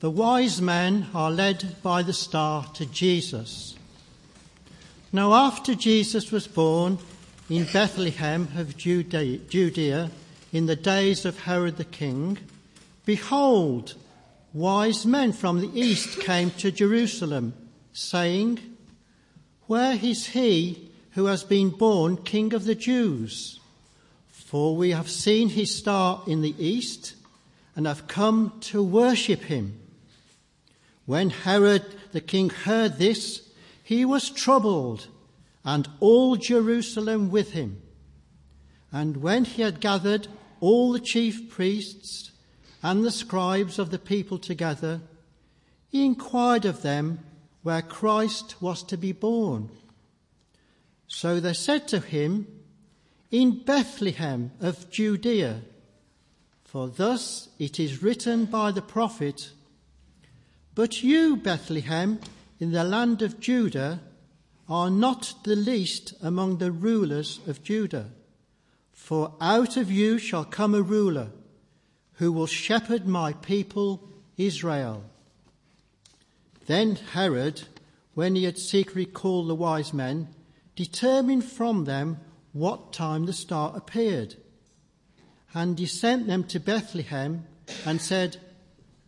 the wise men are led by the star to Jesus. Now, after Jesus was born in Bethlehem of Judea in the days of Herod the king, behold, wise men from the east came to Jerusalem, saying, Where is he who has been born King of the Jews? For we have seen his star in the east and have come to worship him. When Herod the king heard this, he was troubled, and all Jerusalem with him. And when he had gathered all the chief priests and the scribes of the people together, he inquired of them where Christ was to be born. So they said to him, In Bethlehem of Judea, for thus it is written by the prophet, But you, Bethlehem, in the land of Judah, are not the least among the rulers of Judah. For out of you shall come a ruler who will shepherd my people Israel. Then Herod, when he had secretly called the wise men, determined from them what time the star appeared. And he sent them to Bethlehem and said,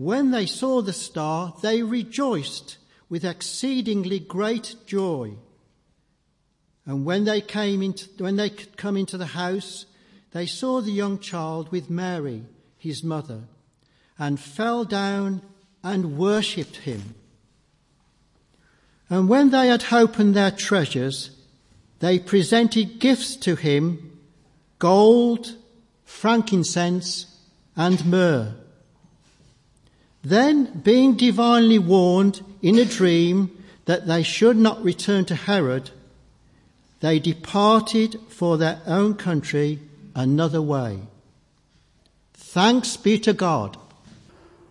When they saw the star, they rejoiced with exceedingly great joy. And when they came into, when they come into the house, they saw the young child with Mary, his mother, and fell down and worshipped him. And when they had opened their treasures, they presented gifts to him, gold, frankincense, and myrrh. Then, being divinely warned in a dream that they should not return to Herod, they departed for their own country another way. Thanks be to God.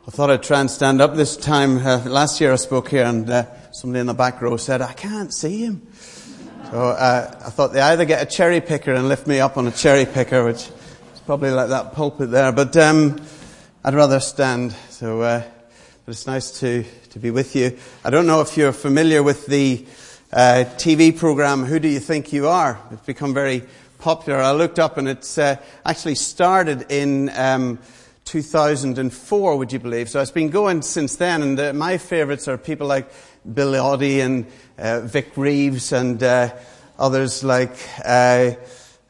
I thought I'd try and stand up this time. Uh, last year I spoke here and uh, somebody in the back row said, I can't see him. So uh, I thought they either get a cherry picker and lift me up on a cherry picker, which is probably like that pulpit there, but um, I'd rather stand. So, uh, but it's nice to, to be with you. I don't know if you're familiar with the uh, TV program, Who Do You Think You Are? It's become very popular. I looked up and it's uh, actually started in um, 2004, would you believe? So it's been going since then, and uh, my favourites are people like Bill Oddie and uh, Vic Reeves and uh, others like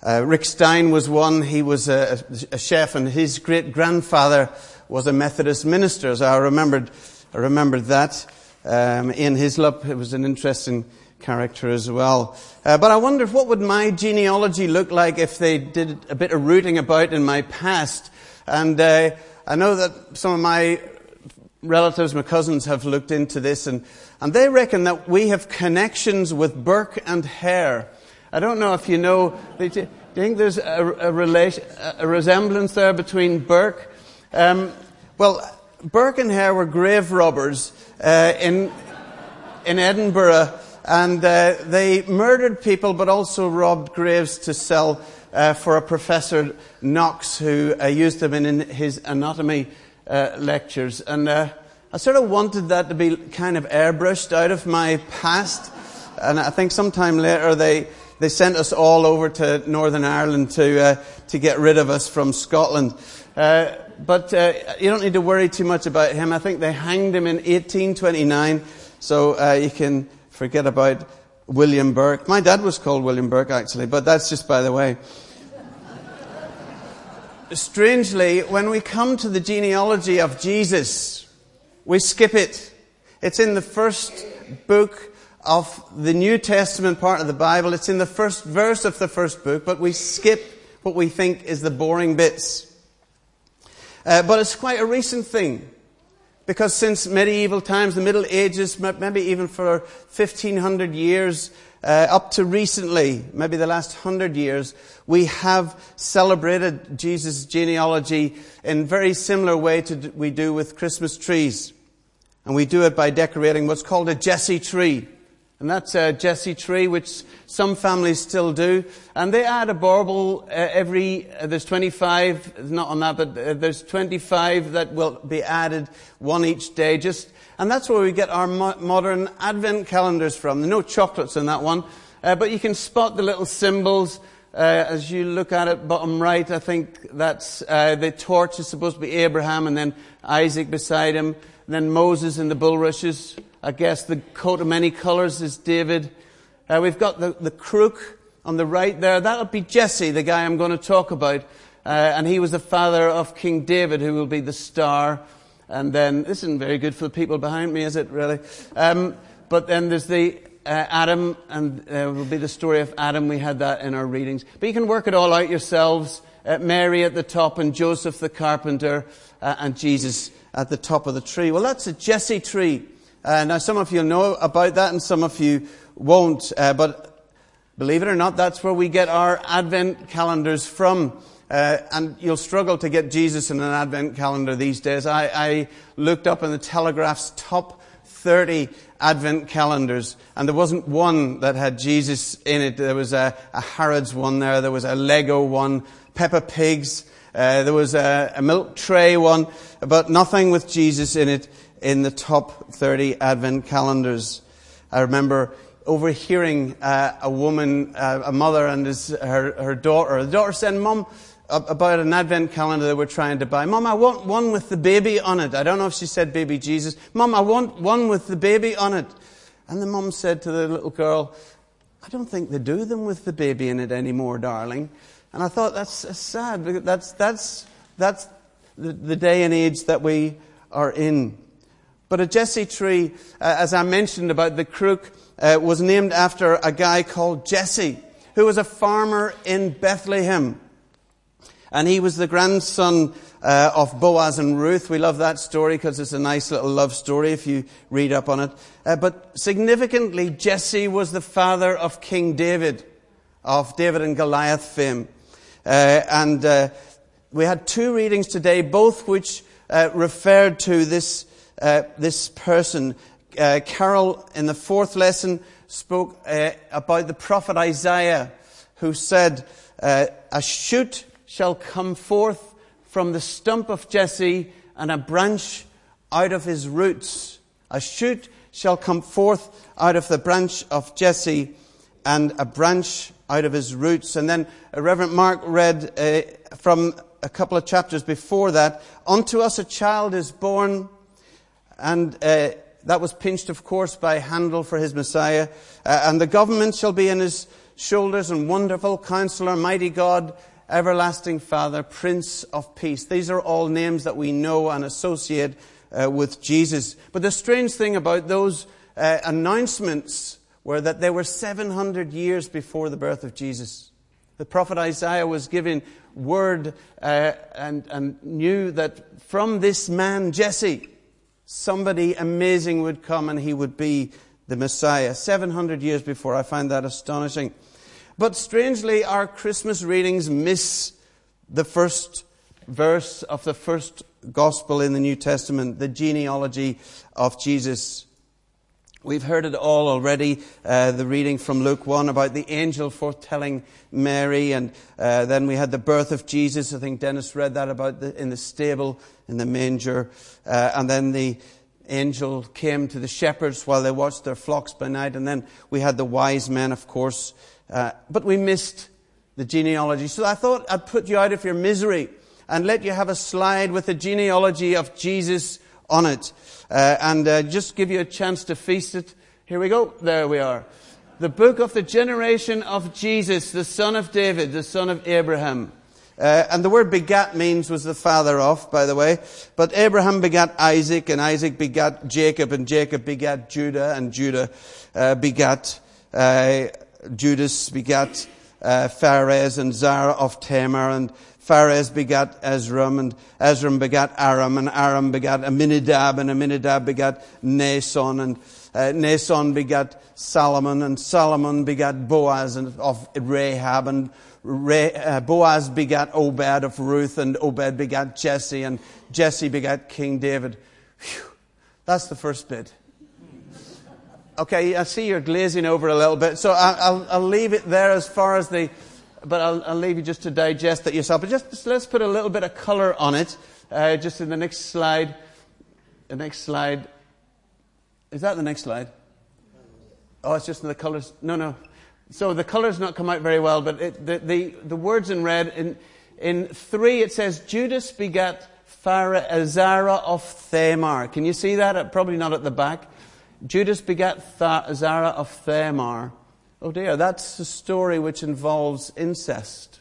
uh, Rick Stein was one. He was a, a chef, and his great grandfather was a Methodist minister. So I remembered, I remembered that. Um, Ian Hislop, it was an interesting character as well. Uh, but I wondered what would my genealogy look like if they did a bit of rooting about in my past. And uh, I know that some of my relatives, my cousins, have looked into this, and, and they reckon that we have connections with Burke and Hare. I don't know if you know. Do you think there's a, a, relation, a resemblance there between Burke? Um, well, Burke and Hare were grave robbers uh, in in Edinburgh and uh, they murdered people but also robbed graves to sell uh, for a Professor Knox who uh, used them in, in his anatomy uh, lectures. And uh, I sort of wanted that to be kind of airbrushed out of my past. And I think sometime later they, they sent us all over to Northern Ireland to, uh, to get rid of us from Scotland. Uh, but uh, you don't need to worry too much about him. I think they hanged him in 1829. So uh, you can forget about William Burke. My dad was called William Burke, actually, but that's just by the way. Strangely, when we come to the genealogy of Jesus, we skip it. It's in the first book of the New Testament part of the Bible. It's in the first verse of the first book, but we skip what we think is the boring bits. Uh, but it's quite a recent thing Because since medieval times, the Middle Ages, maybe even for 1500 years, uh, up to recently, maybe the last hundred years, we have celebrated Jesus' genealogy in very similar way to we do with Christmas trees. And we do it by decorating what's called a Jesse tree. And that's a Jesse tree, which some families still do. And they add a bauble uh, every, uh, there's 25, not on that, but uh, there's 25 that will be added, one each day. Just, and that's where we get our mo- modern advent calendars from. There are no chocolates in that one. Uh, but you can spot the little symbols. Uh, as you look at it, bottom right, I think that's uh, the torch is supposed to be Abraham, and then Isaac beside him, and then Moses in the bulrushes. I guess the coat of many colors is David. Uh, we've got the, the crook on the right there. That'll be Jesse, the guy I'm going to talk about. Uh, and he was the father of King David, who will be the star. And then, this isn't very good for the people behind me, is it, really? Um, but then there's the uh, Adam, and uh, will be the story of Adam. We had that in our readings. But you can work it all out yourselves. Uh, Mary at the top, and Joseph the carpenter, uh, and Jesus at the top of the tree. Well, that's a Jesse tree. Uh, now, some of you know about that and some of you won't, uh, but believe it or not, that's where we get our Advent calendars from. Uh, and you'll struggle to get Jesus in an Advent calendar these days. I, I looked up in the Telegraph's top 30 Advent calendars, and there wasn't one that had Jesus in it. There was a, a Harrods one there, there was a Lego one, Peppa Pigs, uh, there was a, a milk tray one, but nothing with Jesus in it in the top 30 Advent calendars. I remember overhearing uh, a woman, uh, a mother and his, her, her daughter. The daughter said, Mom, about an Advent calendar they were trying to buy. Mom, I want one with the baby on it. I don't know if she said baby Jesus. Mom, I want one with the baby on it. And the mom said to the little girl, I don't think they do them with the baby in it anymore, darling. And I thought, that's sad. That's, that's, that's the, the day and age that we are in. But a Jesse tree, uh, as I mentioned about the crook, uh, was named after a guy called Jesse, who was a farmer in Bethlehem. And he was the grandson uh, of Boaz and Ruth. We love that story because it's a nice little love story if you read up on it. Uh, but significantly, Jesse was the father of King David, of David and Goliath fame. Uh, and uh, we had two readings today, both which referred to this uh, this person. Uh, Carol, in the fourth lesson, spoke uh, about the prophet Isaiah, who said, uh, A shoot shall come forth from the stump of Jesse, and a branch out of his roots. A shoot shall come forth out of the branch of Jesse, and a branch out of his roots. And then uh, Reverend Mark read uh, from a couple of chapters before that, Unto us a child is born and uh, that was pinched, of course, by Handel for his Messiah. Uh, and the government shall be in his shoulders, and wonderful counselor, mighty God, everlasting Father, Prince of Peace. These are all names that we know and associate uh, with Jesus. But the strange thing about those uh, announcements were that they were 700 years before the birth of Jesus. The prophet Isaiah was given word uh, and, and knew that from this man, Jesse, somebody amazing would come and he would be the Messiah. 700 years before. I find that astonishing. But strangely, our Christmas readings miss the first verse of the first gospel in the New Testament, the genealogy of Jesus. We've heard it all already, uh, the reading from Luke 1 about the angel foretelling Mary, and uh, then we had the birth of Jesus. I think Dennis read that about the, in the stable, in the manger. Uh, and then the angel came to the shepherds while they watched their flocks by night. And then we had the wise men, of course. Uh, but we missed the genealogy. So I thought I'd put you out of your misery and let you have a slide with the genealogy of Jesus on it uh, and uh, just give you a chance to feast it. Here we go. There we are. The book of the generation of Jesus, the son of David, the son of Abraham. Uh, and the word begat means was the father of, by the way. But Abraham begat Isaac, and Isaac begat Jacob, and Jacob begat Judah, and Judah uh, begat uh, Judas begat uh, Phares and Zara of Tamar, and Phares begat Esrom, and Esrom begat Aram, and Aram begat Aminadab, and Aminadab begat Naasson, and uh, Naasson begat Solomon, and Solomon begat Boaz of Rahab, and uh, Boaz begat Obed of Ruth, and Obed begat Jesse, and Jesse begat King David. Whew. That's the first bit. Okay, I see you're glazing over a little bit, so I'll, I'll leave it there as far as the, but I'll, I'll, leave you just to digest it yourself. But just, just let's put a little bit of color on it, uh, just in the next slide. The next slide. Is that the next slide? Oh, it's just in the colors. No, no. So the colors not come out very well, but it, the, the, the words in red, in, in three it says, Judas begat Pharaoh Azara of Thamar. Can you see that? Probably not at the back. Judas begat Zara of Thamar. Oh dear, that's a story which involves incest.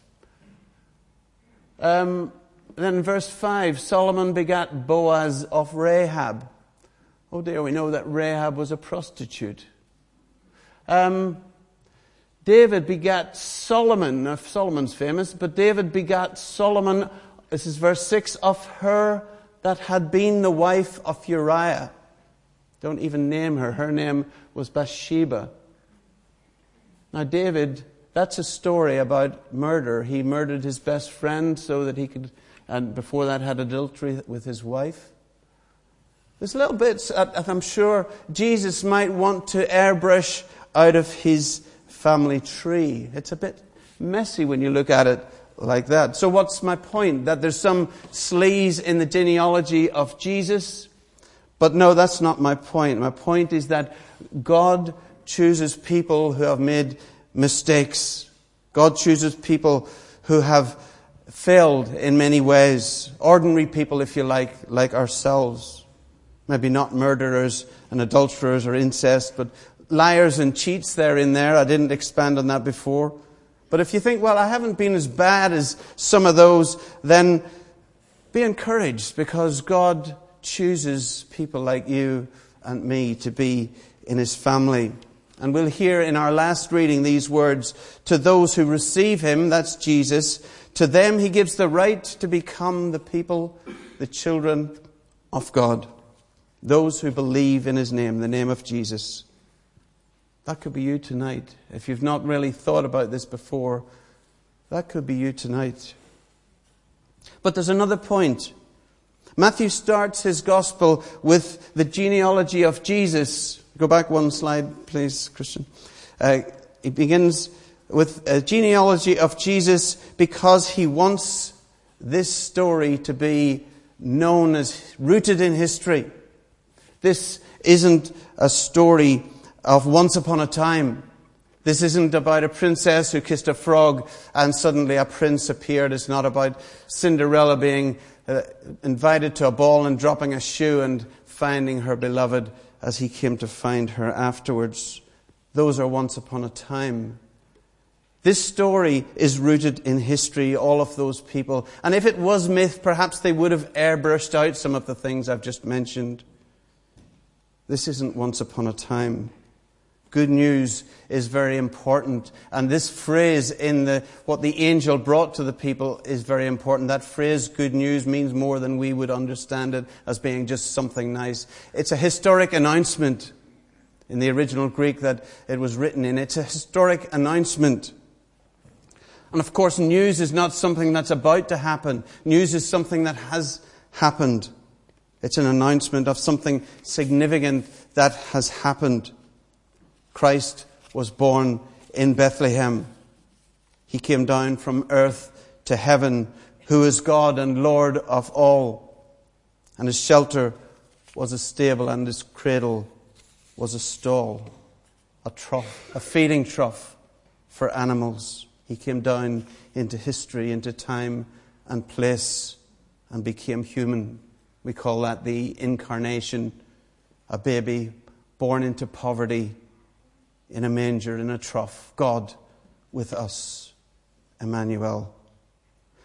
Um, then verse 5 Solomon begat Boaz of Rahab. Oh dear, we know that Rahab was a prostitute. Um, David begat Solomon. Now, Solomon's famous, but David begat Solomon, this is verse 6, of her that had been the wife of Uriah. Don't even name her. Her name was Bathsheba. Now, David, that's a story about murder. He murdered his best friend so that he could, and before that, had adultery with his wife. There's little bits that I'm sure Jesus might want to airbrush out of his family tree. It's a bit messy when you look at it like that. So, what's my point? That there's some sleaze in the genealogy of Jesus. But no, that's not my point. My point is that God chooses people who have made mistakes. God chooses people who have failed in many ways. Ordinary people, if you like, like ourselves. Maybe not murderers and adulterers or incest, but liars and cheats there in there. I didn't expand on that before. But if you think, well, I haven't been as bad as some of those, then be encouraged because God chooses people like you and me to be in his family. And we'll hear in our last reading these words To those who receive him, that's Jesus, to them he gives the right to become the people, the children of God. Those who believe in his name, the name of Jesus. That could be you tonight. If you've not really thought about this before, that could be you tonight. But there's another point. Matthew starts his gospel with the genealogy of Jesus. Go back one slide, please, Christian. Uh, he begins with a genealogy of Jesus because he wants this story to be known as rooted in history. This isn't a story of once upon a time. This isn't about a princess who kissed a frog and suddenly a prince appeared. It's not about Cinderella being uh, invited to a ball and dropping a shoe and finding her beloved as he came to find her afterwards. Those are once upon a time. This story is rooted in history, all of those people. And if it was myth, perhaps they would have airbrushed out some of the things I've just mentioned. This isn't once upon a time. Good news is very important. And this phrase in the, what the angel brought to the people is very important. That phrase, good news, means more than we would understand it as being just something nice. It's a historic announcement in the original Greek that it was written in. It's a historic announcement. And of course, news is not something that's about to happen. News is something that has happened. It's an announcement of something significant that has happened. Christ was born in Bethlehem. He came down from earth to heaven, who is God and Lord of all. And his shelter was a stable, and his cradle was a stall, a trough, a feeding trough for animals. He came down into history, into time and place, and became human. We call that the incarnation, a baby born into poverty in a manger, in a trough. God with us, Emmanuel.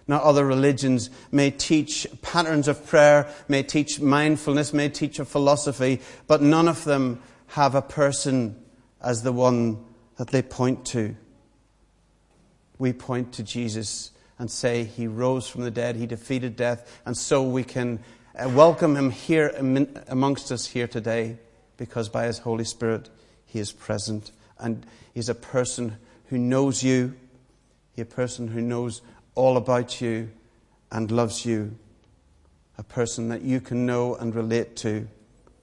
Now, other religions may teach patterns of prayer, may teach mindfulness, may teach a philosophy, but none of them have a person as the one that they point to. We point to Jesus and say, He rose from the dead, He defeated death, and so we can uh, welcome Him here amongst us here today because by His Holy Spirit He is present and He's a person who knows you, He's a person who knows all about you and loves you, a person that you can know and relate to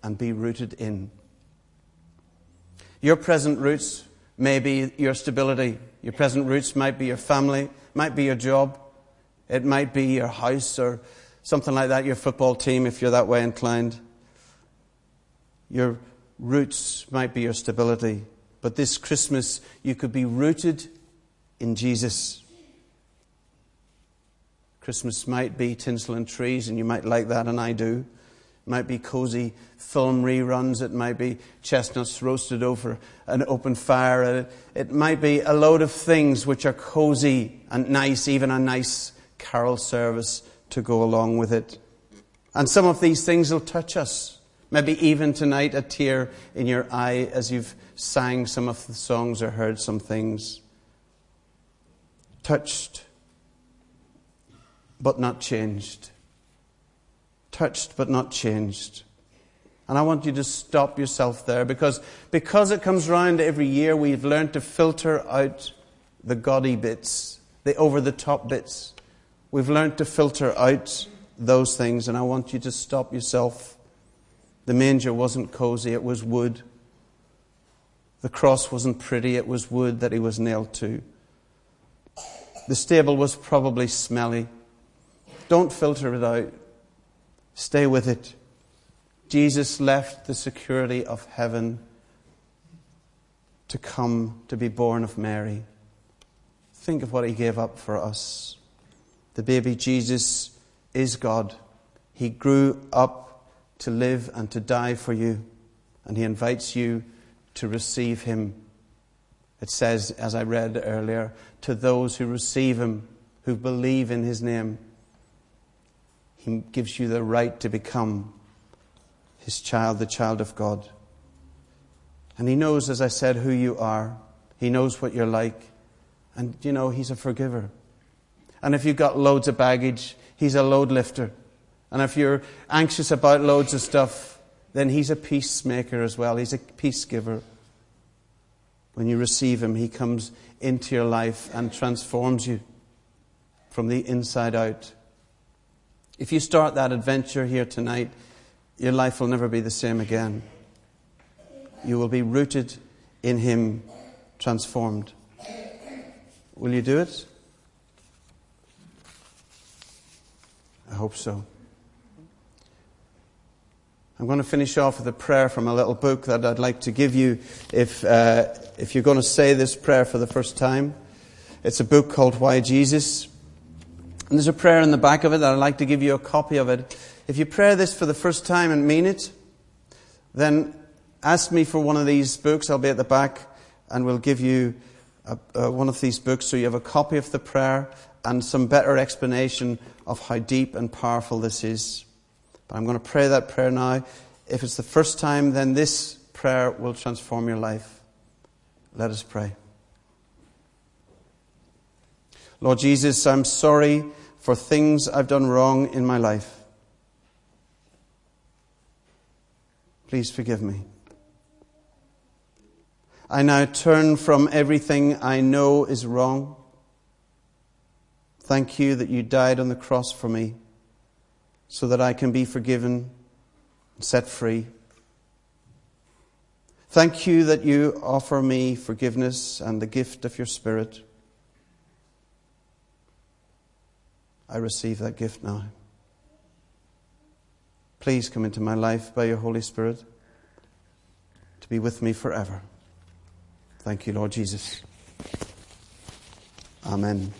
and be rooted in. Your present roots may be your stability. Your present roots might be your family, might be your job, it might be your house or something like that, your football team if you're that way inclined. Your roots might be your stability. But this Christmas, you could be rooted in Jesus. Christmas might be tinsel and trees, and you might like that, and I do. It might be cozy film reruns. It might be chestnuts roasted over an open fire. It might be a load of things which are cozy and nice, even a nice carol service to go along with it. And some of these things will touch us. Maybe even tonight a tear in your eye as you've sang some of the songs or heard some things. Touched, but not changed. Touched, but not changed. And I want you to stop yourself there because, because it comes round every year, we've learned to filter out the gaudy bits, the over the top bits. We've learned to filter out those things, and I want you to stop yourself. The manger wasn't cozy, it was wood. The cross wasn't pretty, it was wood that he was nailed to. The stable was probably smelly. Don't filter it out. Stay with it. Jesus left the security of heaven to come to be born of Mary. Think of what he gave up for us. The baby Jesus is God. He grew up to live and to die for you, and he invites you to receive him. It says, as I read earlier, to those who receive him, who believe in his name, he gives you the right to become his child, the child of God. And he knows, as I said, who you are. He knows what you're like. And, you know, he's a forgiver. And if you've got loads of baggage, he's a load lifter. And if you're anxious about loads of stuff, then he's a peacemaker as well. He's a peace giver. When you receive him, he comes into your life and transforms you from the inside out. If you start that adventure here tonight, your life will never be the same again. You will be rooted in him, transformed. Will you do it? I hope so. I'm going to finish off with a prayer from a little book that I'd like to give you if, uh, if you're going to say this prayer for the first time. It's a book called Why Jesus. And there's a prayer in the back of it that I'd like to give you a copy of it. If you pray this for the first time and mean it, then ask me for one of these books. I'll be at the back and we'll give you a, one of these books so you have a copy of the prayer and some better explanation of how deep and powerful this is. But I'm going to pray that prayer now. If it's the first time, then this prayer will transform your life. Let us pray. Lord Jesus, I'm sorry for things I've done wrong in my life. Please forgive me. I now turn from everything I know is wrong. Thank you that you died on the cross for me so that I can be forgiven and set free. Thank you that you offer me forgiveness and the gift of your Spirit. I receive that gift now. Please come into my life by your Holy Spirit to be with me forever. Thank you, Lord Jesus. Amen.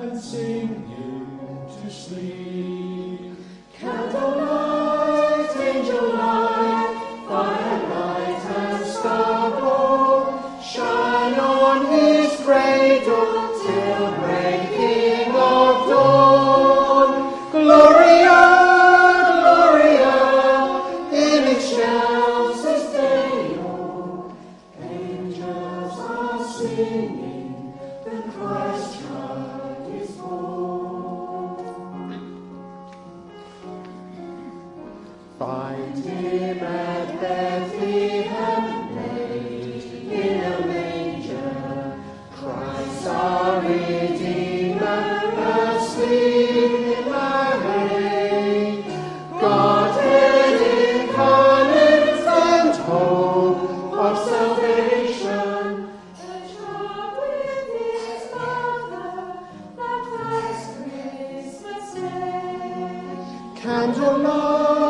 And sing him to sleep. Day. Candlelight, angel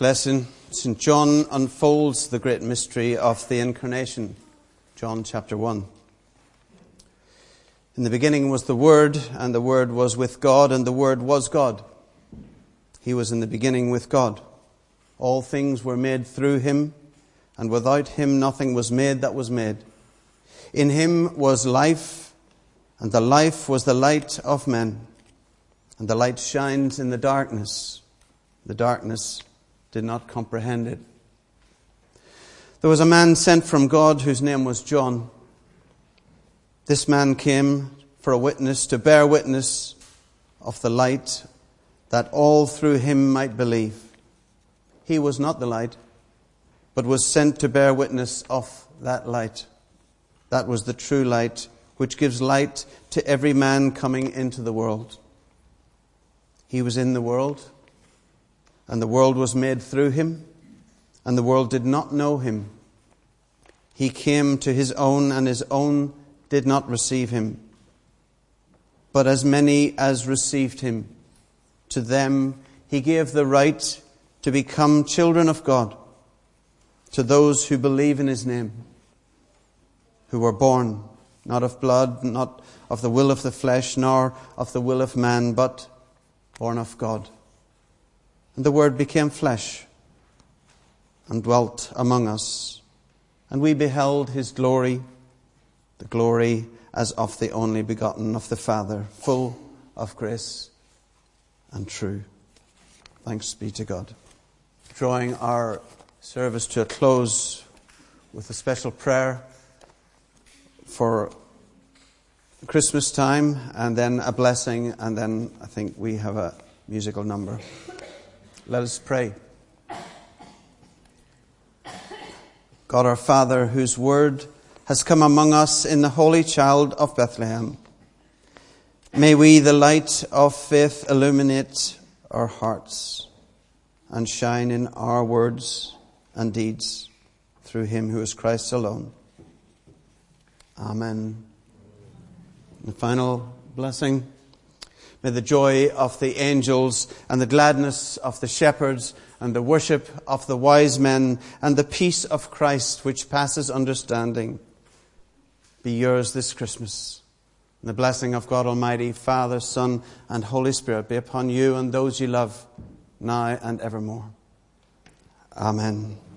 Ninth lesson St. John unfolds the great mystery of the Incarnation. John chapter 1. In the beginning was the Word, and the Word was with God, and the Word was God. He was in the beginning with God. All things were made through him, and without him nothing was made that was made. In him was life, and the life was the light of men. And the light shines in the darkness. The darkness did not comprehend it. There was a man sent from God whose name was John. This man came for a witness, to bear witness of the light, that all through him might believe. He was not the light, but was sent to bear witness of that light. That was the true light, which gives light to every man coming into the world. He was in the world, and the world was made through him, and the world did not know him. He came to his own, and his own did not receive him. But as many as received him, to them he gave the right to become children of God, to those who believe in his name, who were born not of blood, not of the will of the flesh, nor of the will of man, but born of God. And the Word became flesh and dwelt among us. And we beheld his glory, the glory as of the only begotten of the Father, full of grace and true. Thanks be to God. Drawing our service to a close with a special prayer for Christmas time, and then a blessing, and then I think we have a musical number. Let us pray. God our Father, whose word has come among us in the Holy Child of Bethlehem, may we, the light of faith, illuminate our hearts and shine in our words and deeds through him who is Christ alone. Amen. The final blessing. May the joy of the angels and the gladness of the shepherds and the worship of the wise men and the peace of Christ which passes understanding be yours this Christmas. And the blessing of God Almighty, Father, Son, and Holy Spirit be upon you and those you love now and evermore. Amen. Amen.